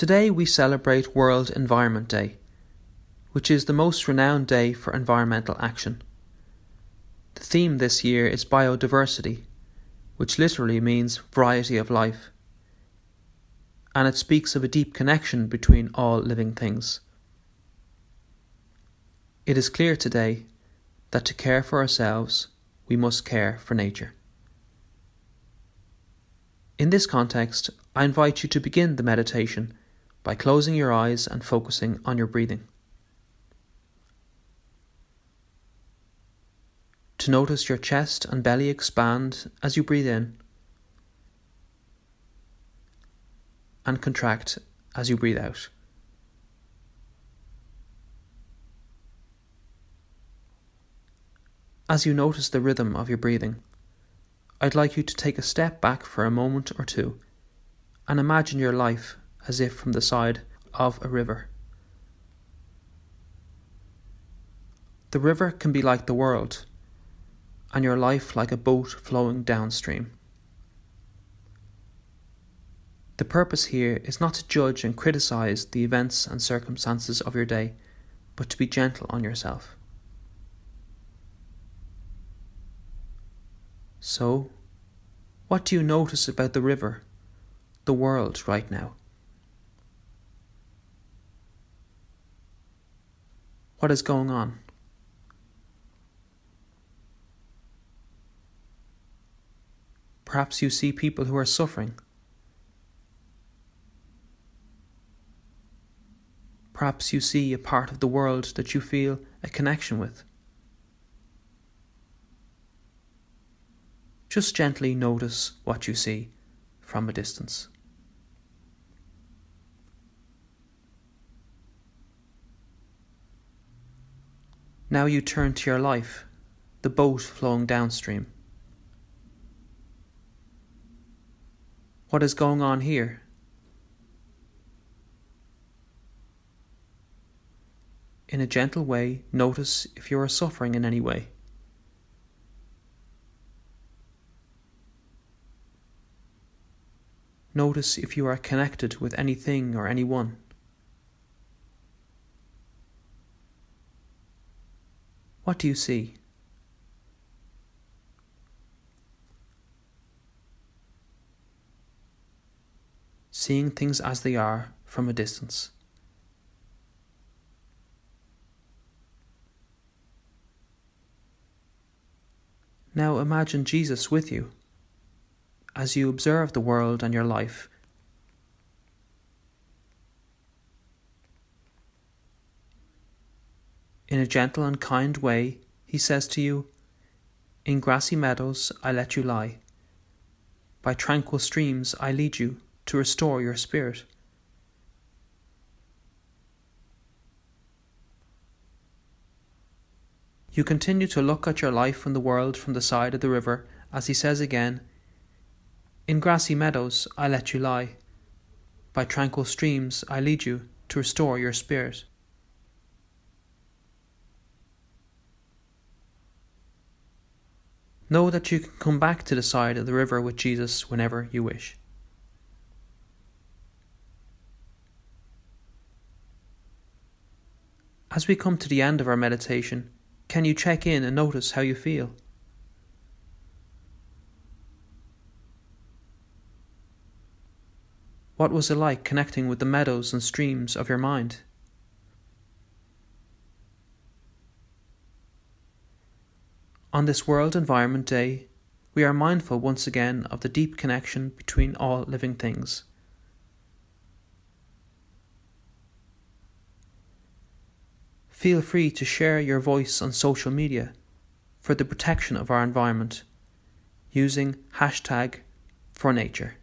Today we celebrate World Environment Day, which is the most renowned day for environmental action. The theme this year is biodiversity, which literally means variety of life, and it speaks of a deep connection between all living things. It is clear today that to care for ourselves, we must care for nature. In this context, I invite you to begin the meditation by closing your eyes and focusing on your breathing. To notice your chest and belly expand as you breathe in and contract as you breathe out. As you notice the rhythm of your breathing, I'd like you to take a step back for a moment or two and imagine your life as if from the side of a river. The river can be like the world, and your life like a boat flowing downstream. The purpose here is not to judge and criticize the events and circumstances of your day, but to be gentle on yourself. So, what do you notice about the river, the world right now? What is going on? Perhaps you see people who are suffering. Perhaps you see a part of the world that you feel a connection with. Just gently notice what you see from a distance. Now you turn to your life, the boat flowing downstream. What is going on here? In a gentle way, notice if you are suffering in any way. Notice if you are connected with anything or anyone. What do you see? Seeing things as they are from a distance. Now imagine Jesus with you as you observe the world and your life. In a gentle and kind way, he says to you, In grassy meadows I let you lie. By tranquil streams I lead you to restore your spirit. You continue to look at your life and the world from the side of the river as he says again, In grassy meadows I let you lie. By tranquil streams I lead you to restore your spirit. Know that you can come back to the side of the river with Jesus whenever you wish. As we come to the end of our meditation, can you check in and notice how you feel? What was it like connecting with the meadows and streams of your mind? On this World Environment Day, we are mindful once again of the deep connection between all living things. Feel free to share your voice on social media for the protection of our environment using hashtag for nature.